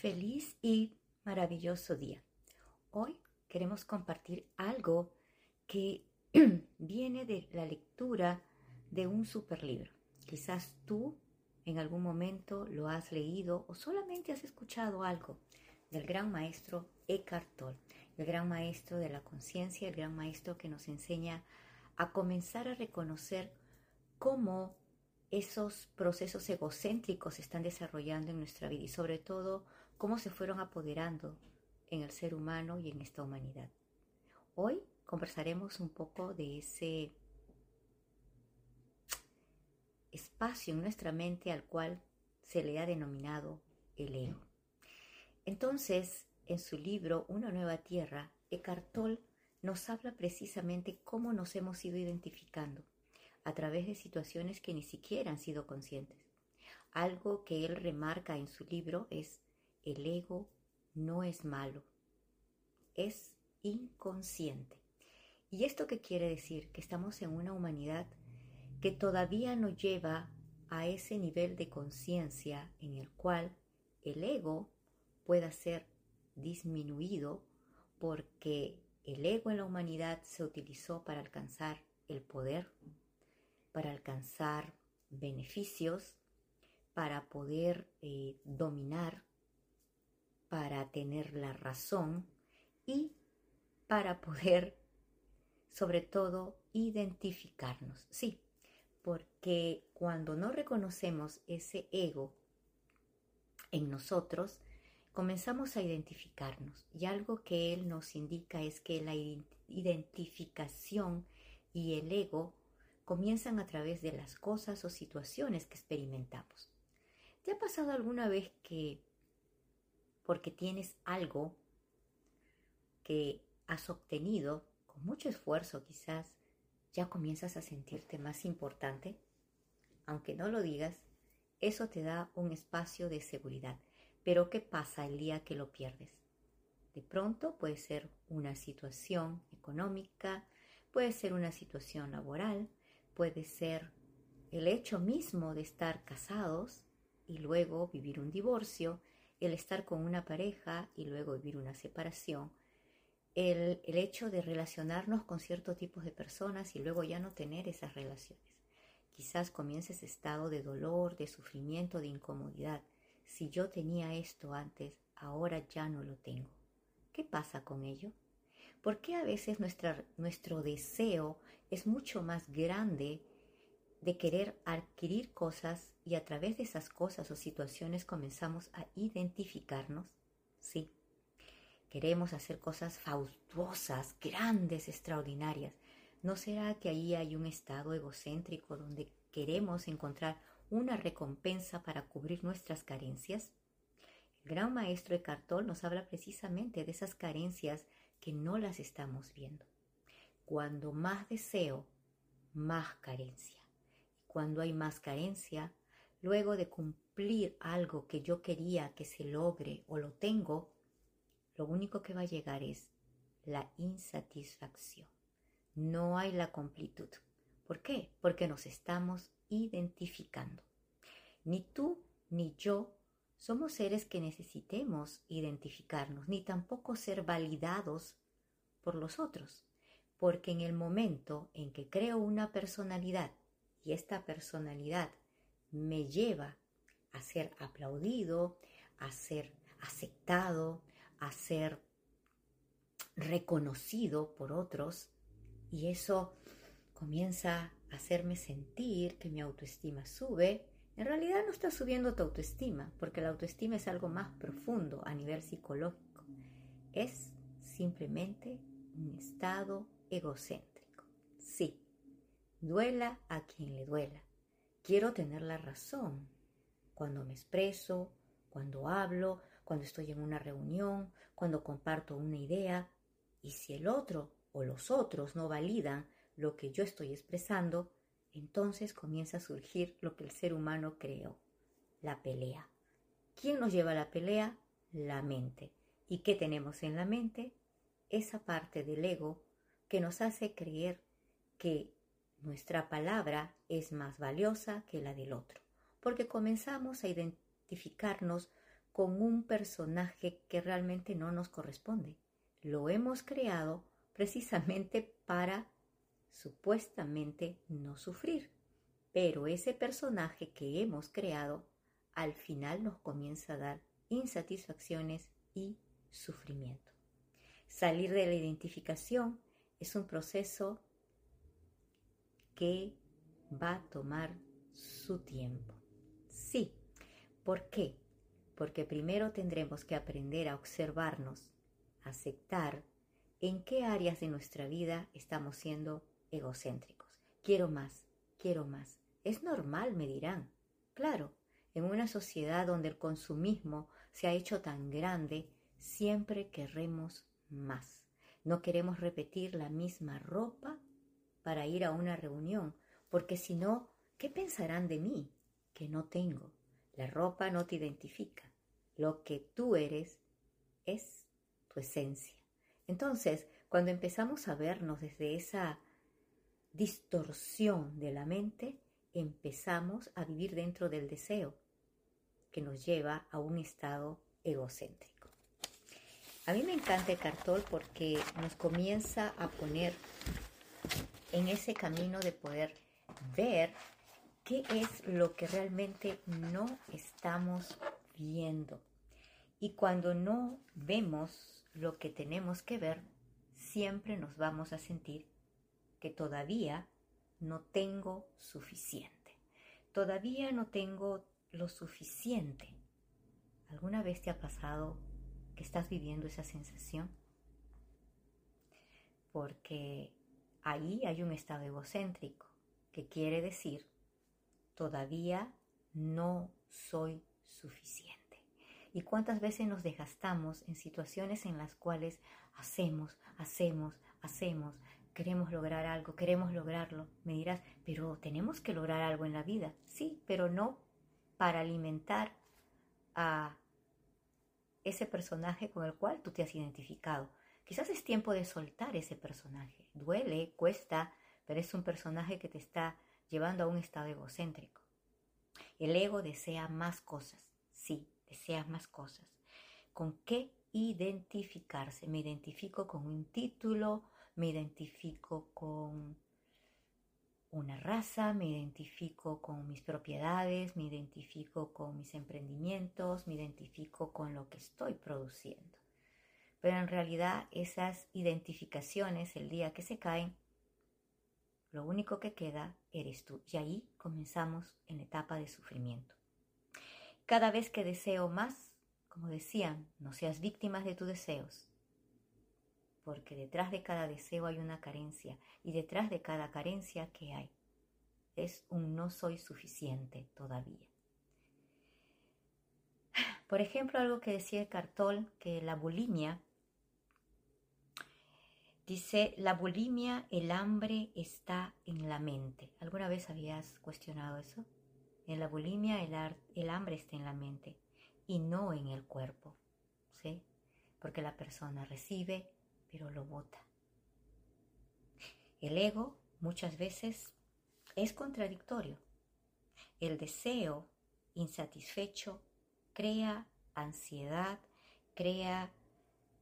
Feliz y maravilloso día. Hoy queremos compartir algo que viene de la lectura de un superlibro. Quizás tú en algún momento lo has leído o solamente has escuchado algo del gran maestro Eckhart Tolle, el gran maestro de la conciencia, el gran maestro que nos enseña a comenzar a reconocer cómo esos procesos egocéntricos se están desarrollando en nuestra vida y sobre todo cómo se fueron apoderando en el ser humano y en esta humanidad. Hoy conversaremos un poco de ese espacio en nuestra mente al cual se le ha denominado el ego. Entonces, en su libro Una nueva tierra, Eckhart Tolle nos habla precisamente cómo nos hemos ido identificando a través de situaciones que ni siquiera han sido conscientes. Algo que él remarca en su libro es el ego no es malo, es inconsciente. ¿Y esto qué quiere decir? Que estamos en una humanidad que todavía no lleva a ese nivel de conciencia en el cual el ego pueda ser disminuido porque el ego en la humanidad se utilizó para alcanzar el poder, para alcanzar beneficios, para poder eh, dominar, para tener la razón y para poder, sobre todo, identificarnos. Sí, porque cuando no reconocemos ese ego en nosotros, comenzamos a identificarnos. Y algo que él nos indica es que la identificación y el ego comienzan a través de las cosas o situaciones que experimentamos. ¿Te ha pasado alguna vez que porque tienes algo que has obtenido con mucho esfuerzo quizás, ya comienzas a sentirte más importante? Aunque no lo digas, eso te da un espacio de seguridad. Pero ¿qué pasa el día que lo pierdes? De pronto puede ser una situación económica, puede ser una situación laboral, puede ser el hecho mismo de estar casados y luego vivir un divorcio, el estar con una pareja y luego vivir una separación, el, el, hecho de relacionarnos con ciertos tipos de personas y luego ya no tener esas relaciones. Quizás comience ese estado de dolor, de sufrimiento, de incomodidad. Si yo tenía esto antes, ahora ya no lo tengo. ¿Qué pasa con ello? ¿Por qué a veces nuestra, nuestro deseo es mucho más grande de querer adquirir cosas y a través de esas cosas o situaciones comenzamos a identificarnos? Sí. Queremos hacer cosas faustuosas, grandes, extraordinarias. ¿No será que ahí hay un estado egocéntrico donde queremos encontrar una recompensa para cubrir nuestras carencias? El gran maestro de Cartol nos habla precisamente de esas carencias que no las estamos viendo. Cuando más deseo, más carencia. Cuando hay más carencia, luego de cumplir algo que yo quería que se logre o lo tengo, lo único que va a llegar es la insatisfacción. No hay la completud. ¿Por qué? Porque nos estamos identificando. Ni tú ni yo somos seres que necesitemos identificarnos, ni tampoco ser validados por los otros, porque en el momento en que creo una personalidad y esta personalidad me lleva a ser aplaudido, a ser aceptado, a ser reconocido por otros, y eso comienza a hacerme sentir que mi autoestima sube, en realidad no está subiendo tu autoestima, porque la autoestima es algo más profundo a nivel psicológico. Es simplemente un estado egocéntrico. Sí, duela a quien le duela. Quiero tener la razón cuando me expreso, cuando hablo, cuando estoy en una reunión, cuando comparto una idea. Y si el otro o los otros no validan lo que yo estoy expresando, entonces comienza a surgir lo que el ser humano creó, la pelea. ¿Quién nos lleva a la pelea? La mente. ¿Y qué tenemos en la mente? Esa parte del ego que nos hace creer que nuestra palabra es más valiosa que la del otro, porque comenzamos a identificarnos con un personaje que realmente no nos corresponde. Lo hemos creado precisamente para supuestamente no sufrir. Pero ese personaje que hemos creado al final nos comienza a dar insatisfacciones y sufrimiento. Salir de la identificación es un proceso que va a tomar su tiempo. Sí, ¿por qué? Porque primero tendremos que aprender a observarnos, aceptar en qué áreas de nuestra vida estamos siendo egocéntricos. Quiero más, quiero más. Es normal, me dirán. Claro, en una sociedad donde el consumismo se ha hecho tan grande, siempre queremos más. No queremos repetir la misma ropa para ir a una reunión, porque si no, ¿qué pensarán de mí? Que no tengo. La ropa no te identifica. Lo que tú eres es tu esencia. Entonces, cuando empezamos a vernos desde esa distorsión de la mente, empezamos a vivir dentro del deseo, que nos lleva a un estado egocéntrico. A mí me encanta el cartol porque nos comienza a poner en ese camino de poder ver qué es lo que realmente no estamos viendo. Y cuando no vemos lo que tenemos que ver, siempre nos vamos a sentir que todavía no tengo suficiente. Todavía no tengo lo suficiente. ¿Alguna vez te ha pasado que estás viviendo esa sensación? Porque ahí hay un estado egocéntrico, que quiere decir, todavía no soy suficiente. ¿Y cuántas veces nos desgastamos en situaciones en las cuales hacemos, hacemos, hacemos, queremos lograr algo, queremos lograrlo. Me dirás, pero tenemos que lograr algo en la vida. Sí, pero no para alimentar a ese personaje con el cual tú te has identificado. Quizás es tiempo de soltar ese personaje. Duele, cuesta, pero es un personaje que te está llevando a un estado egocéntrico. El ego desea más cosas. Sí, desea más cosas. ¿Con qué identificarse? Me identifico con un título, me identifico con una raza, me identifico con mis propiedades, me identifico con mis emprendimientos, me identifico con lo que estoy produciendo. Pero en realidad esas identificaciones, el día que se caen, lo único que queda eres tú. Y ahí comenzamos en la etapa de sufrimiento. Cada vez que deseo más, como decían, no seas víctima de tus deseos porque detrás de cada deseo hay una carencia y detrás de cada carencia que hay es un no soy suficiente todavía. Por ejemplo, algo que decía Cartol, que la bulimia, dice, la bulimia, el hambre está en la mente. ¿Alguna vez habías cuestionado eso? En la bulimia el, hambre está en la mente y no en el cuerpo, ¿sí? Porque la persona recibe, pero lo bota. El ego muchas veces es contradictorio. El deseo insatisfecho crea ansiedad, crea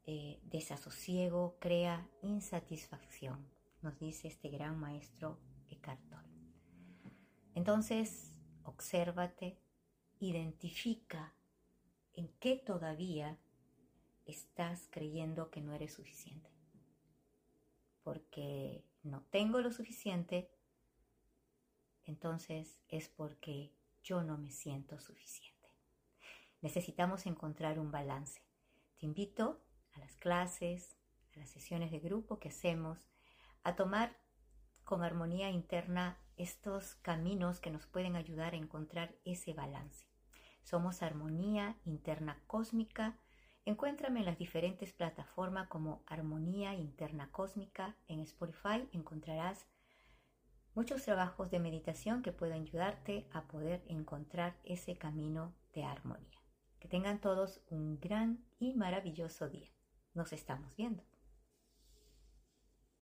eh, desasosiego, crea insatisfacción, nos dice este gran maestro Eckhart Tolle. Entonces, obsérvate, identifica en qué todavía estás creyendo que no eres suficiente. Porque no tengo lo suficiente, entonces es porque yo no me siento suficiente. Necesitamos encontrar un balance. Te invito a las clases, a las sesiones de grupo que hacemos, a tomar con armonía interna estos caminos que nos pueden ayudar a encontrar ese balance. Somos armonía interna cósmica Encuéntrame en las diferentes plataformas como Armonía Interna Cósmica. En Spotify encontrarás muchos trabajos de meditación que pueden ayudarte a poder encontrar ese camino de armonía. Que tengan todos un gran y maravilloso día. Nos estamos viendo.